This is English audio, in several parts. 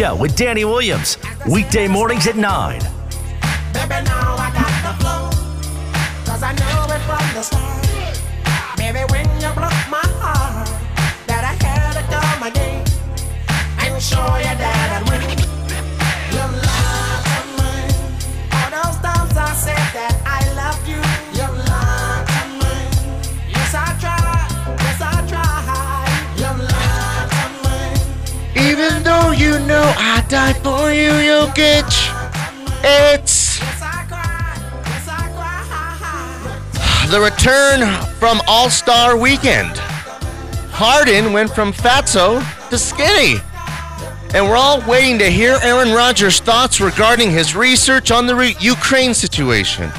Show with Danny Williams. Weekday mornings at 9. Died for you, Jokic. It's the return from All Star Weekend. Harden went from fatso to skinny. And we're all waiting to hear Aaron Rodgers' thoughts regarding his research on the re- Ukraine situation.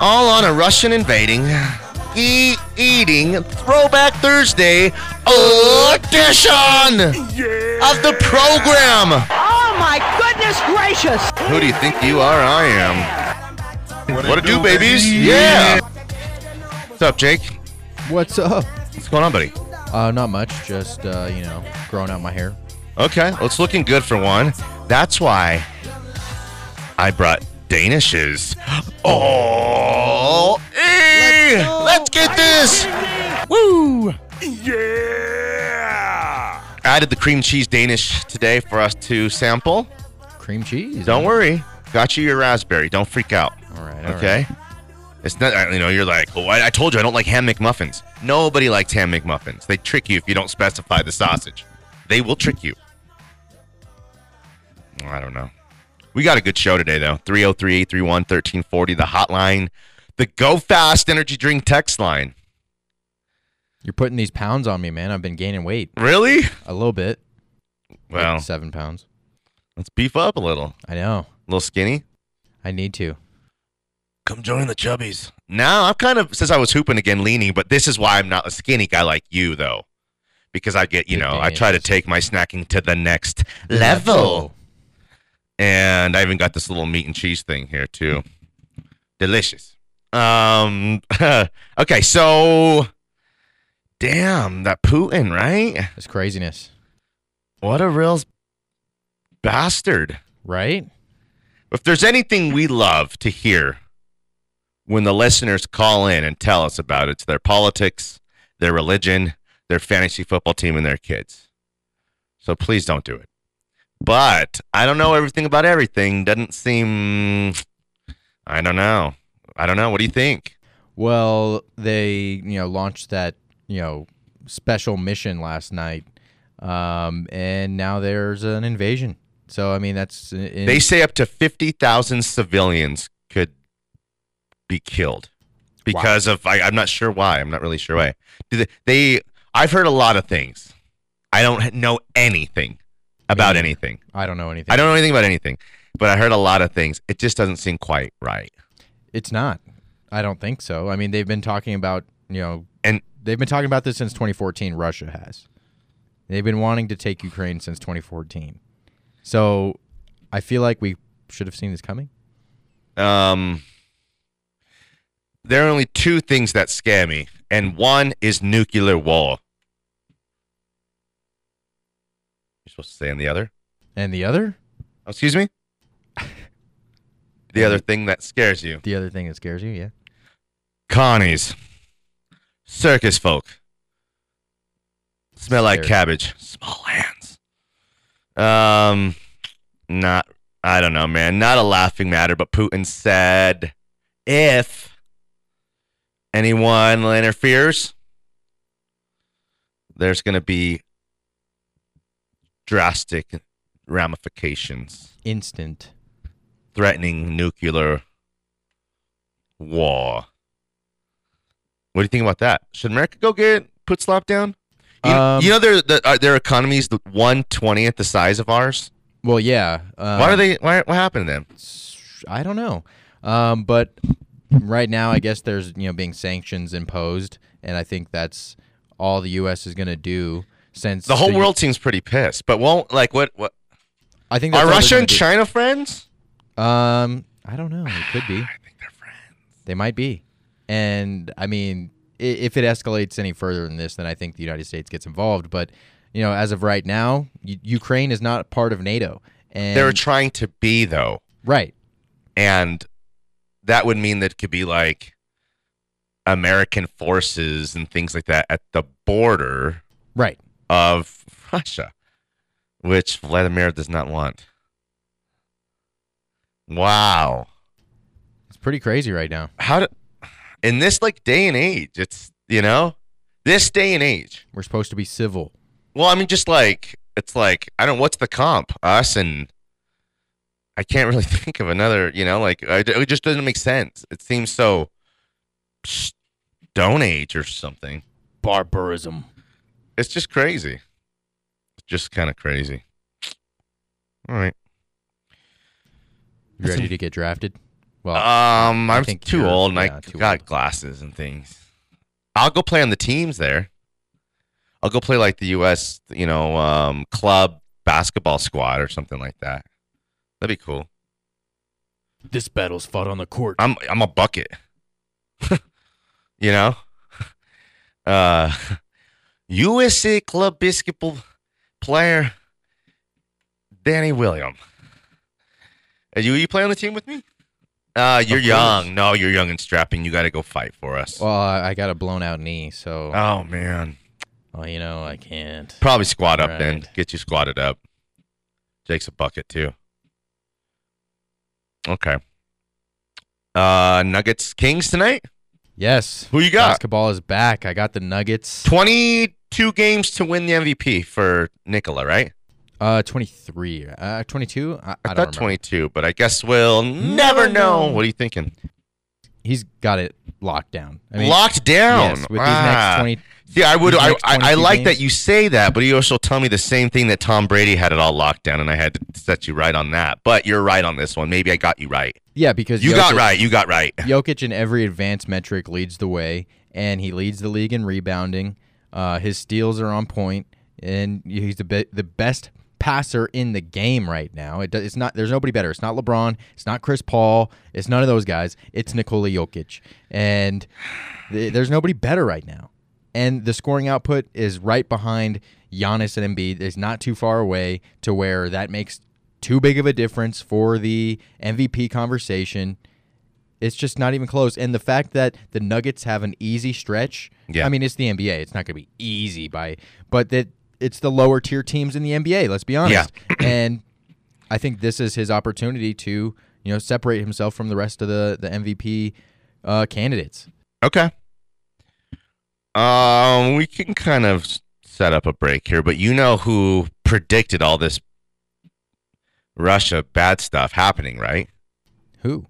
All on a Russian invading, e- eating Throwback Thursday edition of the program. Oh my goodness gracious! Who do you think you are? I am. What, it do, babies? Yeah. What's up, Jake? What's up? What's going on, buddy? Uh, not much. Just uh, you know, growing out my hair. Okay, well, it's looking good for one. That's why I brought Danishes. Oh, hey, let's get this. Woo! Yeah! Added the cream cheese Danish today for us to sample. Cream cheese. Don't worry, got you your raspberry. Don't freak out. All right. all Okay. It's not, you know, you're like, oh, I, I told you I don't like ham McMuffins. Nobody likes ham McMuffins. They trick you if you don't specify the sausage. They will trick you. I don't know. We got a good show today, though. 303 831 1340, the hotline, the Go Fast Energy Drink text line. You're putting these pounds on me, man. I've been gaining weight Really? a little bit. Like seven pounds. let's beef up a little. I know. A little skinny. I need to. Come join the chubbies. Now, I'm kind of, since I was hooping again, leaning, but this is why I'm not a skinny guy like you, though. Because I get, you know, I try to take my snacking to the next level. And I even got this little meat and cheese thing here, too. Delicious. Um, okay, so, damn, that Putin, right? It's craziness, What a real bastard. right? If there's anything we love to hear when the listeners call in and tell us about it, it's their politics, their religion, their fantasy football team, and their kids. So please don't do it. But I don't know everything about everything. Doesn't seem. I don't know. I don't know. What do you think? Well, they you know launched that you know special mission last night, um, and now there's an invasion. So I mean that's in, They say up to 50,000 civilians could be killed because of, I, I'm not sure why. I'm not really sure why. Do they, they, I've heard a lot of things. I don't know anything about anything. I don't know anything. I don't know anything about anything, but I heard a lot of things. It just doesn't seem quite right. It's not. I don't think so. I mean, they've been talking about, you know, And they've been talking about this since 2014. Russia has. They've been wanting to take Ukraine since 2014. So I feel like we should have seen this coming. um, there are only two things that scare me, and one is nuclear war. You're supposed to say in the other? And the other, Oh, excuse me? The other thing that scares you. the other thing that scares you, yeah. Connies. Circus folk. Smell like cabbage. Small hands. Um not I don't know, man. Not a laughing matter, but Putin said if anyone interferes, there's gonna be drastic ramifications. Instant. Threatening nuclear war. What do you think about that? Should America go get put slap down? You, Um, you know their the, uh, their economy is the one twentieth the size of ours. Well, yeah. Um, why are they? Why, what happened to them? I don't know. Um, but right now, I guess there's you know being sanctions imposed, and I think that's all the U.S. is going to do since The whole world seems pretty pissed. But won't like what? What I think are Russia and. China friends? Um, I don't know. It could be. I think they're friends. They might be. And I mean, i- if it escalates any further than this, then I think the United States gets involved. But you know, as of right now, U- Ukraine is not part of NATO. And They're trying to be though, right. and that would mean that it could be like American forces and things like that at the border Right. of Russia, which Vladimir does not want. Wow. It's pretty crazy right now. How do in this like day and age, it's you know, this day and age. We're supposed to be civil. Well, I mean just like it's like I don't what's the comp? Us and I can't really think of another, you know, like I, it just doesn't make sense. It seems so stone age or something. Barbarism. It's just crazy. It's just kind of crazy. All right. You ready to get drafted? Well, Um, I I'm too old and yeah, I got old. glasses and things. I'll go play on the teams there. I'll go play like the U.S. you know um, club basketball squad or something like that. That'd be cool. this battle's fought on the court. I'm I'm a bucket. you know, uh, USA club basketball player Danny William. Are you you play on the team with me? Uh, you're young. No, you're young and strapping. You got to go fight for us. well, I I got a blown out knee, so oh man, well, you know, I can't. probably squat up then. Right. Get you squatted up. Jake's a bucket too. Okay. Uh, Nuggets Kings tonight. Yes. Who you got? Basketball is back. I got the Nuggets. 22 games to win the MVP for Nikola, right? Uh, 23. Uh, 22? I, I, I, thought 22, but I guess we'll never Never know. What are you thinking? He's got it locked down. I mean, Locked down. Yes, with Ah. these next 20. See, I would. I, I, I like games. that you say that, but you also tell me the same thing that Tom Brady had it all locked down, and I had to set you right on that. But you're right on this one. Maybe I got you right. Yeah, because You got right. You got right. Jokic in every advanced metric leads the way, and he leads the league in rebounding. Uh, his steals are on point, and he's the be- the best passer in the game right now. It does, it's not. There's nobody better. It's not LeBron. It's not Chris Paul. It's none of those guys. It's Nikola Jokic, and th- there's nobody better right now. And the scoring output is right behind Giannis and Embiid. It's not too far away to where that makes too big of a difference for the MVP conversation. It's just not even close. And the fact that the Nuggets have an easy stretch, Yeah. I mean, it's the NBA. It's not going to be easy by, but that it's the lower tier teams in the NBA. Let's be honest. and I think this is his opportunity to, you know, separate himself from the rest of the the MVP uh, candidates. Okay. Um, we can kind of set up a break here, but you know who predicted all this Russia bad stuff happening, right? Who?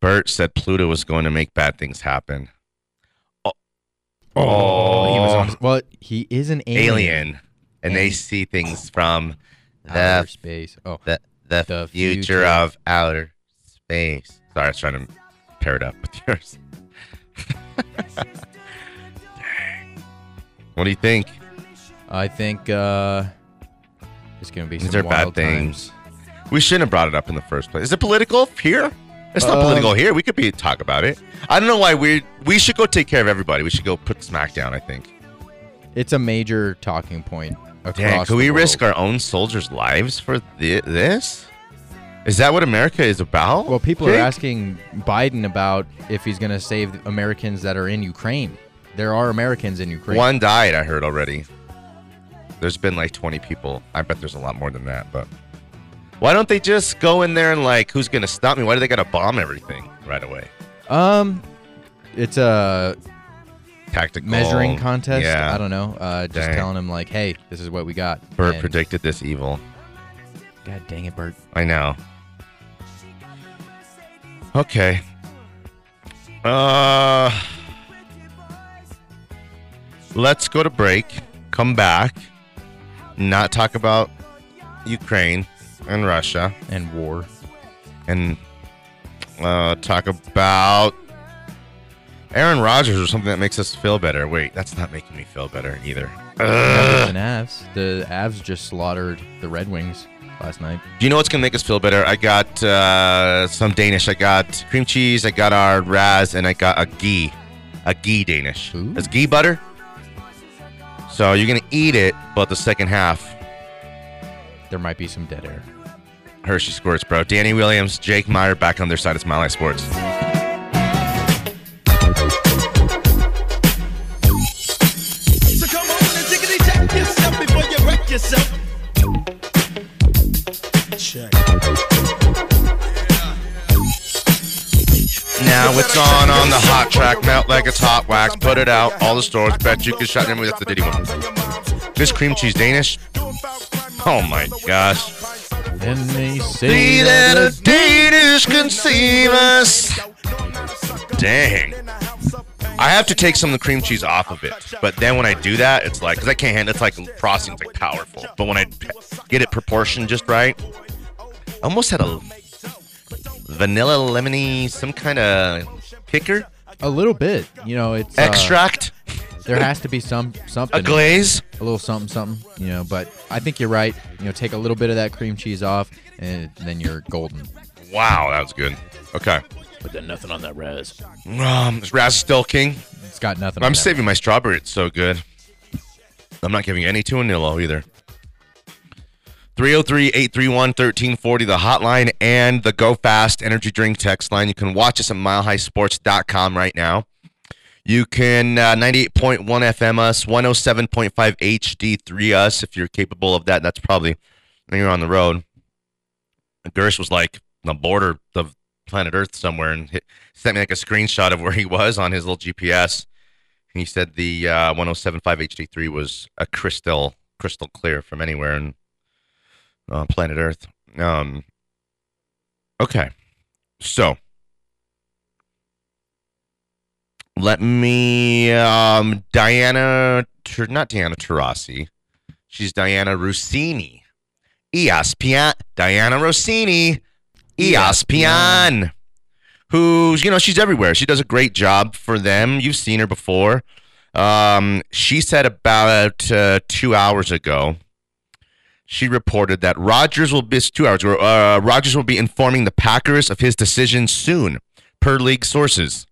Bert said Pluto was going to make bad things happen. Oh, he was on. Well, he is an alien. alien, and they see things from Outer the space. Oh, the, the, The future, future. of outer space. Sorry, I was trying to pair it up with yours. Dang. What do you think? I think uh, it's going to be These some are bad things. times. We shouldn't have brought it up in the first place. Is it political here? It's not Um, political here. We could be talk about it. I don't know why we we should go take care of everybody. We should go put SmackDown. I think. It's a major talking point. Dang, could we world. risk our own soldiers' lives for thi- this? Is that what America is about? Well, people are asking Biden about if he's going to save Americans that are in Ukraine. There are Americans in Ukraine. One died, I heard already. There's been like 20 people. I bet there's a lot more than that, but why don't they just go in there and like, who's gonna stop me? Why do they gotta bomb everything right away? Um, it's a Tactical measuring contest. Yeah, I don't know. Uh, just Dang. telling him like, hey, this is what we got. Bert And- predicted this evil. God dang it, Bert. I know. Okay. Uh, let's go to break. Come back. Not talk about Ukraine and Russia. And war. and uh, talk about Aaron Rodgers or something that makes us feel better. Wait, that's not making me feel better either. Nuggets and Avs. The Avs just slaughtered the Red Wings last night. Do you know what's gonna make us feel better? I got uh, some Danish. I got cream cheese. I got our Raz, and I got a ghee, a ghee Danish. Ooh. Is ghee butter? So you're gonna eat it, but the second half, There might be some dead air. Hershey squirts, bro. Danny Williams, Jake Meyer back on their side of Smile High Sports. So come on and jiggity jack yourself before you wreck yourself. Check. Now it's on on the hot track, melt like it's hot wax. Put it out, all the stores. Bet you can shut them. That's the Diddy one. This cream cheese Danish. Oh my gosh. And they say See that a Danish can save us. Dang. I have to take some of the cream cheese off of it, but then when I do that, it's like because I can't handle it's like frosting's like powerful, but when I get it proportioned just right, I almost had a vanilla lemony some kind of kicker a little bit. You know, it's uh, extract, there has to be some something, a glaze. a little something, something. You know, but I think you're right. You know, take a little bit of that cream cheese off, and then you're golden. Wow, that was good. Okay, But then nothing on that res. um, is Raz still king? It's got nothing. I'm on that. saving my strawberry. It's so good. I'm not giving any to Anillo either. 303-831-1340, the hotline and the Go Fast energy drink text line. You can watch us at milehighsports.com right now. You can uh, 98.1 FM us, 107.5 HD3 us if you're capable of that. That's probably when you're on the road. Gersh was like on the border of planet Earth somewhere and hit, sent me like a screenshot of where he was on his little GPS. And he said the uh, 107.5 HD3 was a crystal crystal clear from anywhere in uh, planet Earth. Um, okay, so let me um, Diana, not Diana Taurasi. She's Dianna Russini. ESPN, Dianna Russini, ESPN who's you know she's everywhere. She does a great job for them. You've seen her before. Um, she said about uh, two hours ago. She reported that Rodgers will be two hours. Uh, Rodgers will be informing the Packers of his decision soon, per league sources.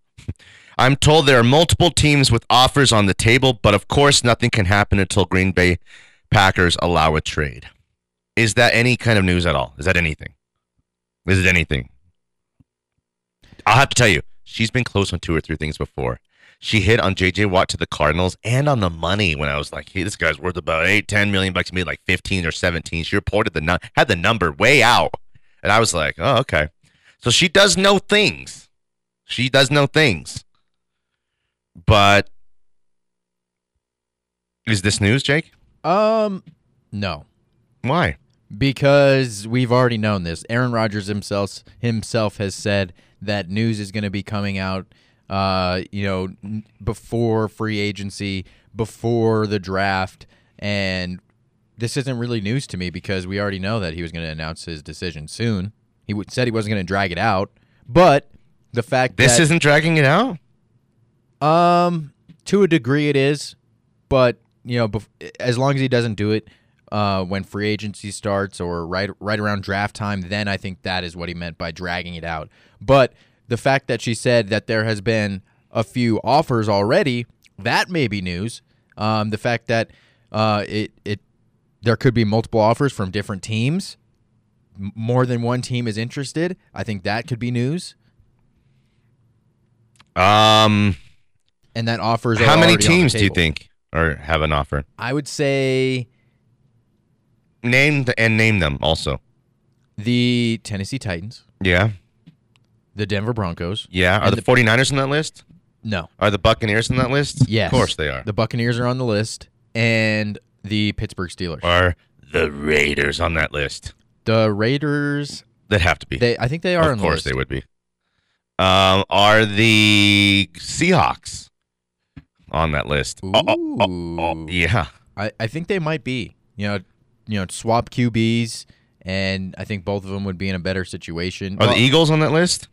I'm told there are multiple teams with offers on the table, but of course, nothing can happen until Green Bay Packers allow a trade. Is that any kind of news at all? Is that anything? Is it anything? I'll have to tell you, she's been close on two or three things before. She hit on JJ Watt to the Cardinals and on the money when I was like, hey, this guy's worth about eight, 10 million bucks, made like 15 or 17. She reported the had the number way out. And I was like, oh, okay. So she does know things. She does know things. But is this news, Jake? Um, no, Why? because we've already known this. Aaron Rodgers himself himself has said that news is going to be coming out. Uh, you know, n- before free agency, before the draft, and this isn't really news to me because we already know that he was going to announce his decision soon. He w- said he wasn't going to drag it out, but the fact This isn't dragging it out? Um, to a degree, it is, but you know, bef- as long as he doesn't do it uh, when free agency starts or right right around draft time, then I think that is what he meant by dragging it out. But the fact that she said that there has been a few offers already, that may be news. Um, the fact that uh, it it there could be multiple offers from different teams, m- more than one team is interested. I think that could be news. Um, And that offers. how many the teams do you think or have an offer? I would say Name the, and name them also. the Tennessee Titans, Yeah. the Denver Broncos. Yeah. Are And the, 49ers on that list? No. Are the Buccaneers on that list? Yes. Of course they are. The Buccaneers are on the list, and the Pittsburgh Steelers. Are the Raiders on that list? The Raiders. That have to be. They, I think they are the of the course list. they would be. Um, are the Seahawks on that list? Oh, oh, oh, oh, oh, yeah. I, I think they might be. You know, you know, swap QBs, and I think both of them would be in a better situation. Are Well, the Eagles on that list?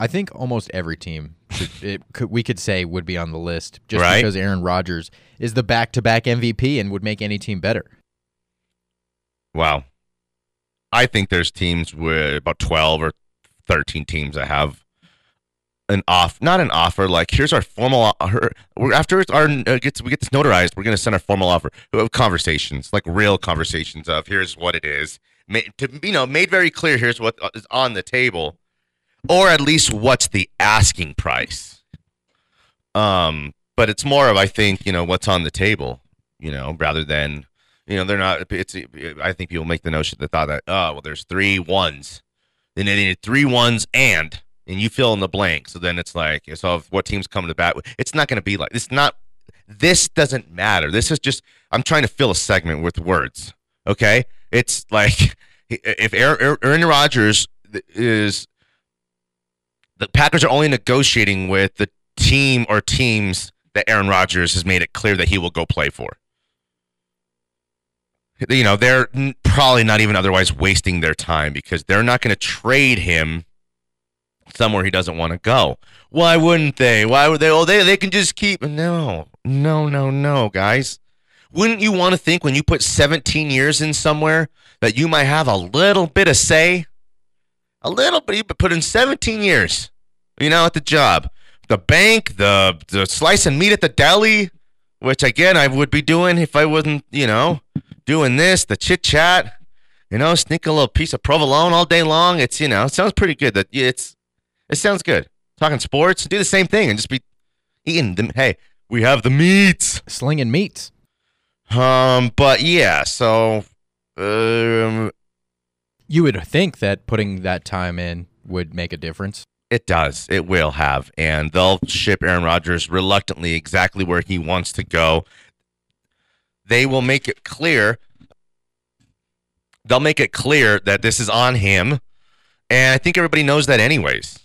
I think almost every team should, it could, we could say would be on the list just Right. because Aaron Rodgers is the back-to-back MVP and would make any team better. Wow. I think there's teams with about 12 or 13 teams that have an off, not an offer. Like here's our formal. we're after it's our uh, gets we get this notarized. We're gonna send our formal offer. We have conversations, like real conversations of here's what it is. Ma- to you know, made very clear. Here's what is on the table, or at least what's the asking price. Um, but it's more of I think you know what's on the table. You know, rather than you know they're not. It's I think people make the notion the thought that oh well there's three ones, then they needed three ones and and you fill in the blank. So then it's like so what teams come to bat with. It's not going to be like it's not. This doesn't matter. This is just I'm trying to fill a segment with words. Okay, it's like if Aaron Rodgers is the Packers are only negotiating with the team or teams that Aaron Rodgers has made it clear that he will go play for. You know, they're probably not even otherwise wasting their time because they're not going to trade him somewhere he doesn't want to go. Why wouldn't they? Why would they? Oh, they they can just keep. No, no, no, no, guys. Wouldn't you want to think when you put 17 years in somewhere that you might have a little bit of say? A little bit, you put in 17 years, you know, at the job. The bank, the the slice and meat at the deli, which again I would be doing if I wasn't, you know, doing this, the chit chat, you know, sneak a little piece of provolone all day long. It's you know, it sounds pretty good. That it's it sounds good. Talking sports, do the same thing and just be eating them. Hey, we have the meats. Slinging meats. Um, but yeah, so um, You would think that putting that time in would make a difference. It does. It will have. And they'll ship Aaron Rodgers reluctantly exactly where he wants to go. They will make it clear. They'll make it clear that this is on him. And I think everybody knows that, anyways.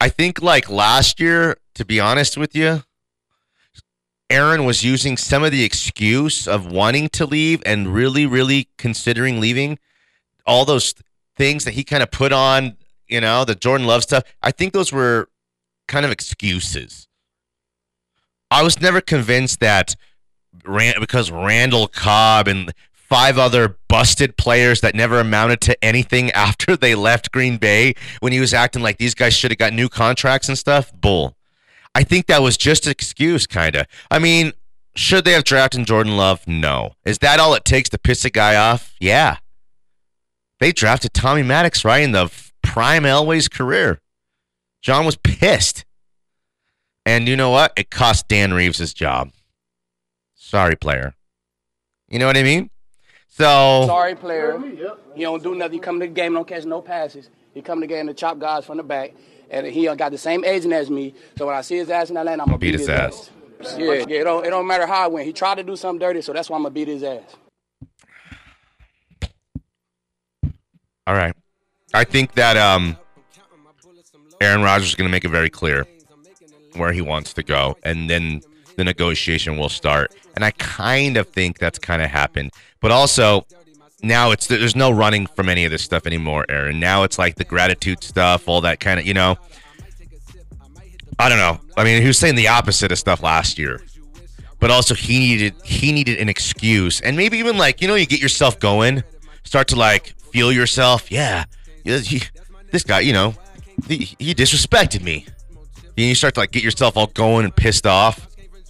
I think, like last year, to be honest with you, Aaron was using some of the excuse of wanting to leave and really, really considering leaving. All those things that he kind of put on, you know, the Jordan Love stuff. I think those were kind of excuses. I was never convinced that Rand, because Randall Cobb and five other busted players that never amounted to anything after they left Green Bay when he was acting like these guys should have got new contracts and stuff. Bull. I think that was just an excuse, kind of. I mean, should they have drafted Jordan Love? No. Is that all it takes to piss a guy off? Yeah. They drafted Tommy Maddox right in the prime Elway's career. John was pissed. And you know what? It cost Dan Reeves his job. Sorry, player. You know what I mean? So Sorry, player. He don't do nothing. He come to the game, don't catch no passes. He come to the game to chop guys from the back, and he got the same agent as me. So when I see his ass in that lane, I'm gonna Beat beat, his his ass. ass. Yeah, yeah. It don't, it don't matter how I win. He tried to do something dirty, so that's why I'm gonna beat his ass. All right. I think that um, Aaron Rodgers is going to make it very clear where he wants to go, and then the negotiation will start. And I kind of think that's kind of happened, but also now it's there's no running from any of this stuff anymore, Aaron. Now it's like the gratitude stuff, all that kind of you know. I don't know. I mean, he was saying the opposite of stuff last year, but also he needed he needed an excuse, and maybe even like you know, you get yourself going, start to like feel yourself. Yeah, he, this guy, you know, he, he disrespected me. And you start to like get yourself all going and pissed off.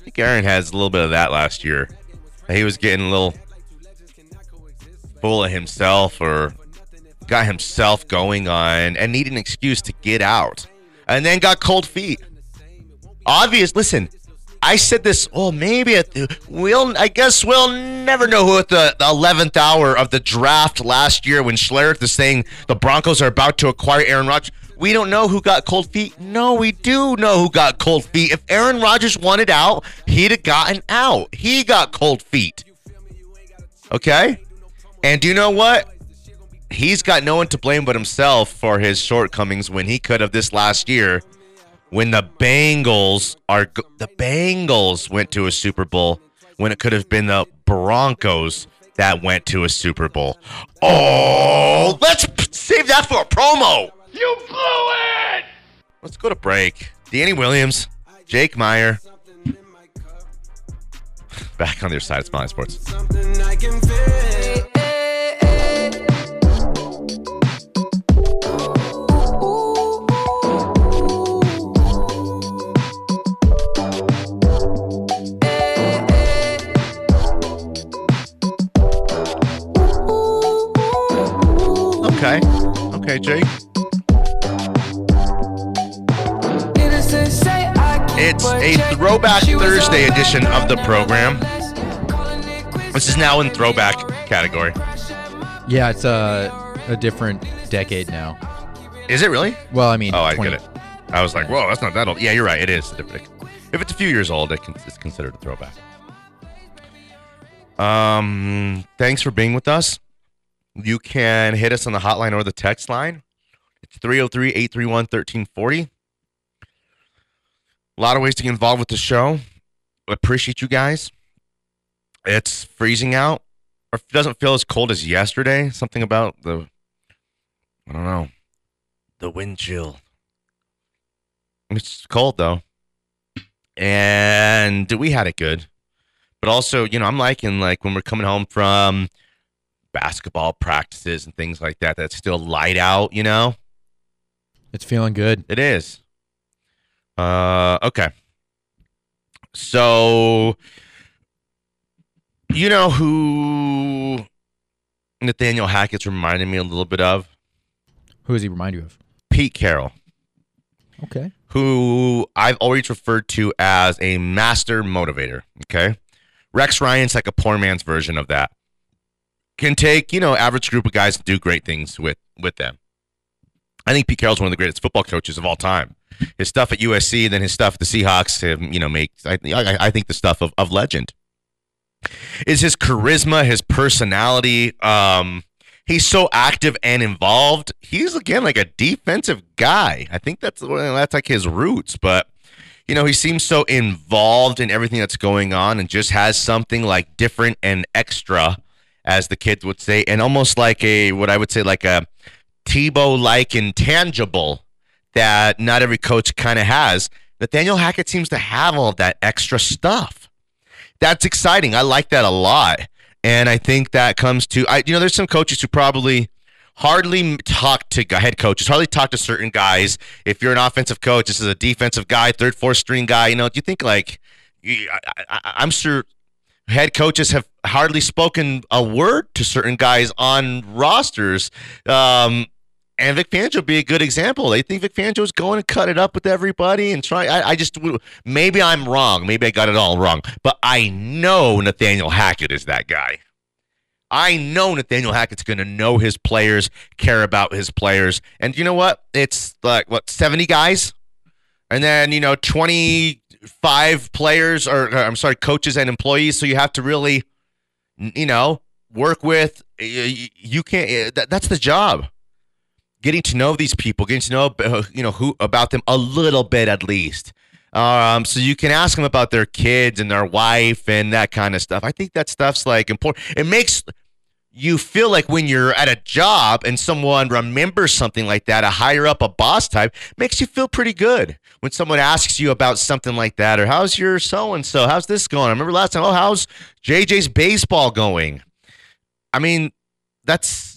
Think Aaron has a little bit of that last year. He was getting a little full of himself or got himself going on and needed an excuse to get out. And then got cold feet. Obvious, listen, I said this, well, maybe we'll, I guess we'll never know who at the, 11th hour of the draft last year when Schlereth is saying the Broncos are about to acquire Aaron Rodgers. We don't know who got cold feet. No, we do know who got cold feet. If Aaron Rodgers wanted out, he'd have gotten out. He got cold feet. Okay? And do you know what? He's got no one to blame but himself for his shortcomings when he could have this last year when the Bengals are the Bengals went to a Super Bowl when it could have been the Broncos that went to a Super Bowl. Oh, let's save that for a promo. You blew it! Let's go to break. Danny Williams, Jake Meyer. Back on the other side, of Molly Sports. Okay. Okay, Jake. It's a Throwback Thursday edition of the program. This is now in throwback category. Yeah, it's a a different decade now. Is it really? Well, I mean, Oh, I 20 get it. I was like, whoa, that's not that old. Yeah, you're right. It is different. If it's a few years old, it's considered a throwback. Um, thanks for being with us. You can hit us on the hotline or the text line. It's 303 831 1340. A lot of ways to get involved with the show. Appreciate you guys. It's freezing out, or it doesn't feel as cold as yesterday. Something about the, I don't know, the wind chill. It's cold though. And we had it good. But also, you know, I'm liking like when we're coming home from basketball practices and things like that, that's still light out, you know? It's feeling good. It is. Uh okay. So you know who Nathaniel Hackett's reminded me a little bit of? Who does he remind you of? Pete Carroll. Okay. who I've always referred to as a master motivator. Okay. Rex Ryan's like a poor man's version of that. Can take, you know, average group of guys and do great things with with them. I think Pete Carroll's one of the greatest football coaches of all time. His stuff at USC, then his stuff at the Seahawks, you know, makes I, I, I think the stuff of, of legend. Is his charisma, his personality, um, he's so active and involved. He's again like a defensive guy. I think that's that's like his roots, but you know, he seems so involved in everything that's going on and just has something like different and extra, as the kids would say, and almost like a what I would say like a Tebow like intangible that not every coach kind of has. Nathaniel Hackett seems to have all that extra stuff. That's exciting. I like that a lot. And I think that comes to I you know there's some coaches who probably hardly talk to head coaches, hardly talk to certain guys. If you're an offensive coach, this is a defensive guy, third, fourth string guy. You know, do you think like I, I'm sure head coaches have hardly spoken a word to certain guys on rosters. Um, and Vic Fangio would be a good example. They think Vic Fangio is going to cut it up with everybody and try. I, I just maybe I'm wrong. Maybe I got it all wrong. But I know Nathaniel Hackett is that guy. I know Nathaniel Hackett's going to know his players, care about his players. And you know what? It's like, what, 70 guys? And then, you know, 25 players, or, I'm sorry, coaches and employees. So you have to really, you know, work with. You, can't, that, that's the job. Getting to know these people, getting to know, uh, you know, who about them a little bit at least. Um, so you can ask them about their kids and their wife and that kind of stuff. I think that stuff's like important. It makes you feel like when you're at a job and someone remembers something like that, a higher up, a boss type, makes you feel pretty good. When someone asks you about something like that, or how's your so and so? How's this going? I remember last time, oh, how's JJ's baseball going? I mean, that's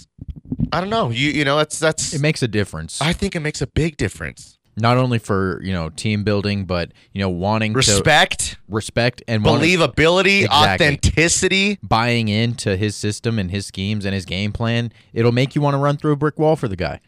I don't know. You you know, that's that's It makes a difference. I think it makes a big difference. Not only for, you know, team building, but, you know, wanting to Respect, respect and wanting- believability, Exactly. authenticity. buying into his system and his schemes and his game plan, it'll make you want to run through a brick wall for the guy.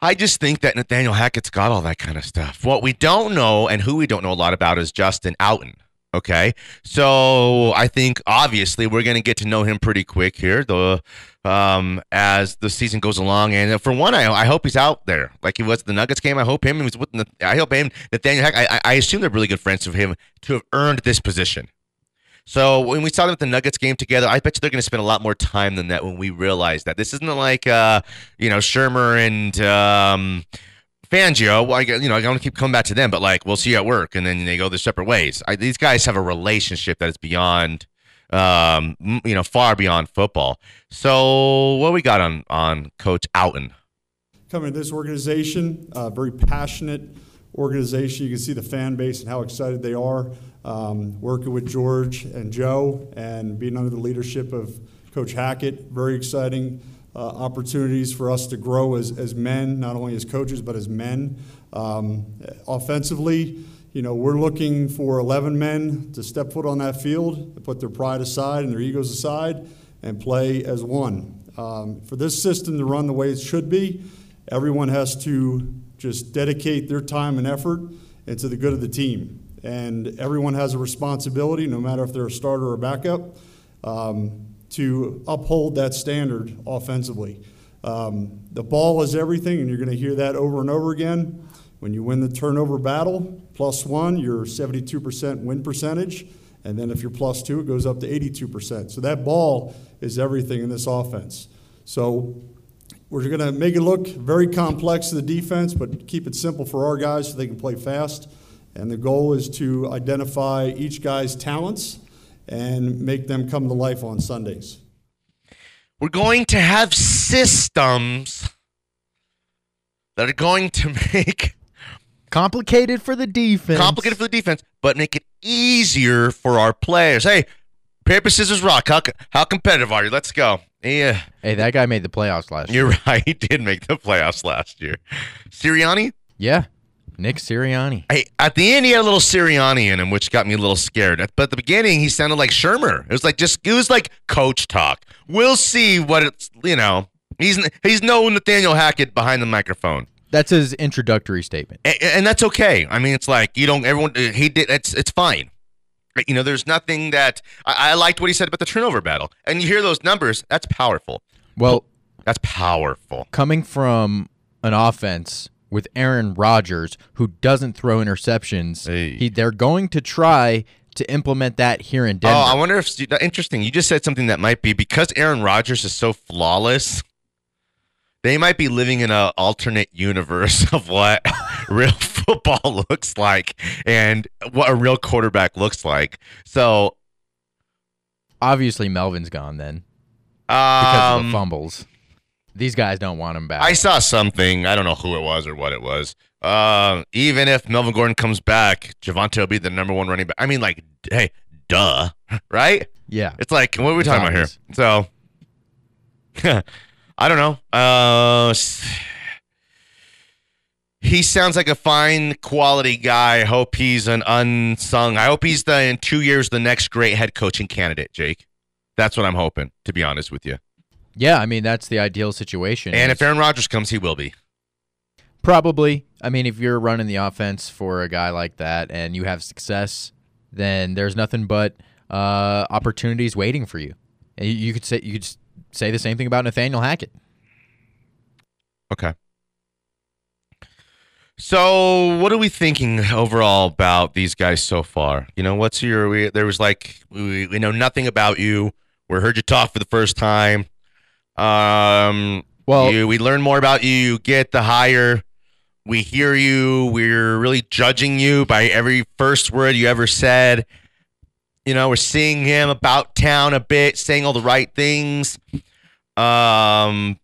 I just think that Nathaniel Hackett's got all that kind of stuff. What we don't know and who we don't know a lot about is Justin Outten. Okay. So I think obviously we're going to get to know him pretty quick here, the um, as the season goes along. And for one, I, I hope he's out there like he was the Nuggets game. I hope him. He was with. I hope him. Nathaniel Hackett. I, I assume they're really good friends of him to have earned this position. So when we saw them at the Nuggets game together, I bet you they're going to spend a lot more time than that when we realize that this isn't like uh, you know Shurmur and um, Fangio. Well, I, you know I want to keep coming back to them, but like we'll see you at work, and then they go their separate ways. I, these guys have a relationship that is beyond, um, you know, far beyond football. So what we got on on Coach Outten? coming to this organization, a very passionate organization. You can see the fan base and how excited they are. Um, working with George and Joe and being under the leadership of Coach Hackett, very exciting uh, opportunities for us to grow as, as men, not only as coaches, but as men. Um, offensively, you know, we're looking for 11 men to step foot on that field, to put their pride aside and their egos aside, and play as one. Um, for this system to run the way it should be, everyone has to just dedicate their time and effort and to the good of the team. And everyone has a responsibility, no matter if they're a starter or a backup, um, to uphold that standard offensively. Um, the ball is everything, and you're going to hear that over and over again. When you win the turnover battle, plus one, you're 72% win percentage. And then if you're plus two, it goes up to 82%. So that ball is everything in this offense. So we're going to make it look very complex to the defense, but keep it simple for our guys so they can play fast. And the goal is to identify each guy's talents and make them come to life on Sundays. We're going to have systems that are going to make Complicated for the defense. complicated for the defense, but make it easier for our players. Hey, paper, scissors, rock. How, how competitive are you? Let's go. Yeah, Hey, that guy made the playoffs last year. you're right. He did make the playoffs last year. Sirianni? Yeah. Nick Sirianni. Hey, at the end, he had a little Sirianni in him, which got me a little scared. But at the beginning, he sounded like Shurmur. It was like just, it was like coach talk. We'll see what it's, you know, he's he's no Nathaniel Hackett behind the microphone. That's his introductory statement. and, and that's okay. I mean, it's like you don't. Everyone uh, he did. It's it's fine. Uh, you know, there's nothing that I, I liked what he said about the turnover battle, and you hear those numbers. That's powerful. Well, That's powerful. coming from an offense with Aaron Rodgers who doesn't throw interceptions, Hey. he, they're going to try to implement that here in oh, Denver. Oh, I wonder if interesting. You just said something that might be because Aaron Rodgers is so flawless. They might be living in an alternate universe of what real football looks like and what a real quarterback looks like. So, Obviously, Melvin's gone then because of the um, fumbles. These guys don't want him back. I saw something. I don't know who it was or what it was. Uh, even if Melvin Gordon comes back, Javonte will be the number one running back. I mean, like, hey, duh, right? yeah. It's like, what are we It's talking obvious. about here? So, I don't know. Uh, he sounds like a fine quality guy. I hope he's an unsung. I hope he's the in two years the next great head coaching candidate, Jake. That's what I'm hoping. To be honest with you. Yeah, I mean that's the ideal situation. And if Aaron Rodgers comes, he will be. probably, I mean, if you're running the offense for a guy like that and you have success, then there's nothing but uh, opportunities waiting for you. And you, could say you could say the same thing about Nathaniel Hackett. Okay. So, what are we thinking overall about these guys so far? You know, what's your? We, there was like we, we know nothing about you. We heard you talk for the first time. Um, Well- you, we learn more about you. You get the hire. We hear you. We're really judging you by every first word you ever said. You know, we're seeing him about town a bit, saying all the right things. Um,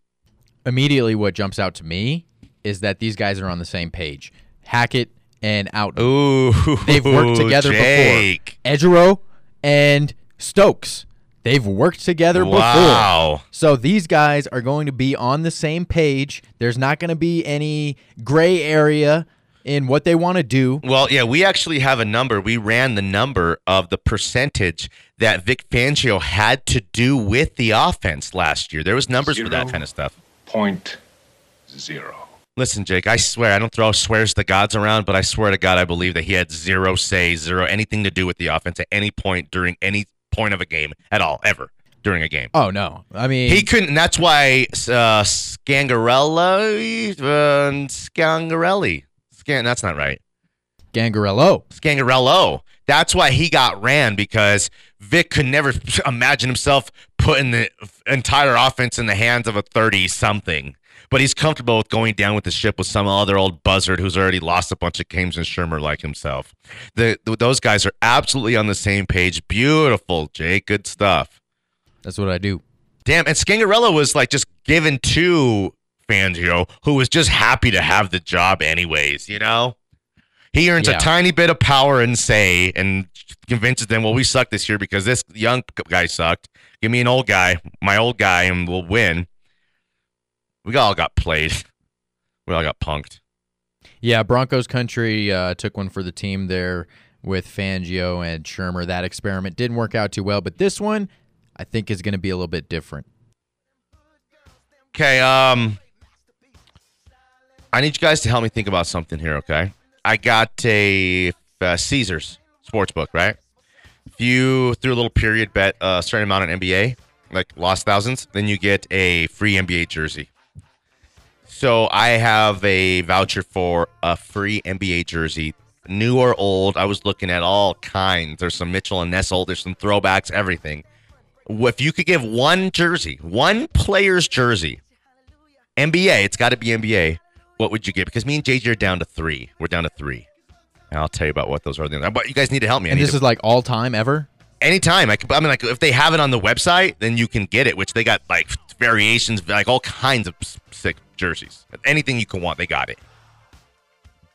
Immediately, what jumps out to me is that these guys are on the same page. Hackett and Out. Ooh, They've worked together Jake. before. Ejiro and Stukes. They've worked together before. So these guys are going to be on the same page. There's not going to be any gray area in what they want to do. Well, yeah, we actually have a number. We ran the number of the percentage that Vic Fangio had to do with the offense last year. There was numbers for that kind of stuff. Point zero. Listen, Jake, I swear I don't throw swears to gods around, but I swear to God, I believe that he had zero say, zero anything to do with the offense at any point during any point of a game at all, ever during a game. Oh no! I mean, He couldn't. And that's why uh, Scangarella, uh, Scangarelli, Scan. That's not right. Gangarello. Scangarello. That's why he got ran because Vic could never imagine himself putting the entire offense in the hands of a 30 something. But he's comfortable with going down with the ship with some other old buzzard who's already lost a bunch of games in Shurmur like himself. The, th- those guys are absolutely on the same page. Beautiful, Jake. Good stuff. That's what I do. Damn, and Scangarello was like just given to Fangio, who was just happy to have the job anyways, you know? He earns Yeah. a tiny bit of power and say and convinces them, well, we suck this year because this young guy sucked. Give me an old guy, my old guy, and we'll win. We all got played. We all got punked. Yeah, Broncos country uh, took one for the team there with Fangio and Shurmur. That experiment didn't work out too well, but this one I think is going to be a little bit different. Okay, um I need you guys to help me think about something here, okay? I got a uh, Caesars sportsbook, right? If you threw a little period bet a certain amount on NBA, like lost thousands, then you get a free NBA jersey. So I have a voucher for a free NBA jersey, new or old. I was looking at all kinds. There's some Mitchell and Nessel. There's some throwbacks, everything. If you could give one jersey, one player's jersey, NBA, it's got to be NBA. What would you get? Because me and JJ are down to three. We're down to three. And I'll tell you about what those are. But you guys need to help me. I And this to- is like all time ever. anytime. I, could, I mean, like if they have it on the website, then you can get it. Which they got like variations, like all kinds of sick jerseys. Anything you can want, they got it.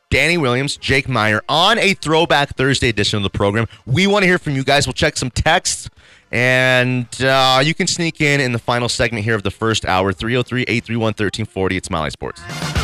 Danny Williams, Jake Meyer on a Throwback Thursday edition of the program. We want to hear from you guys. We'll check some texts. And uh, you can sneak in in the final segment here of the first hour 303 831 1340. It's Smiley Sports.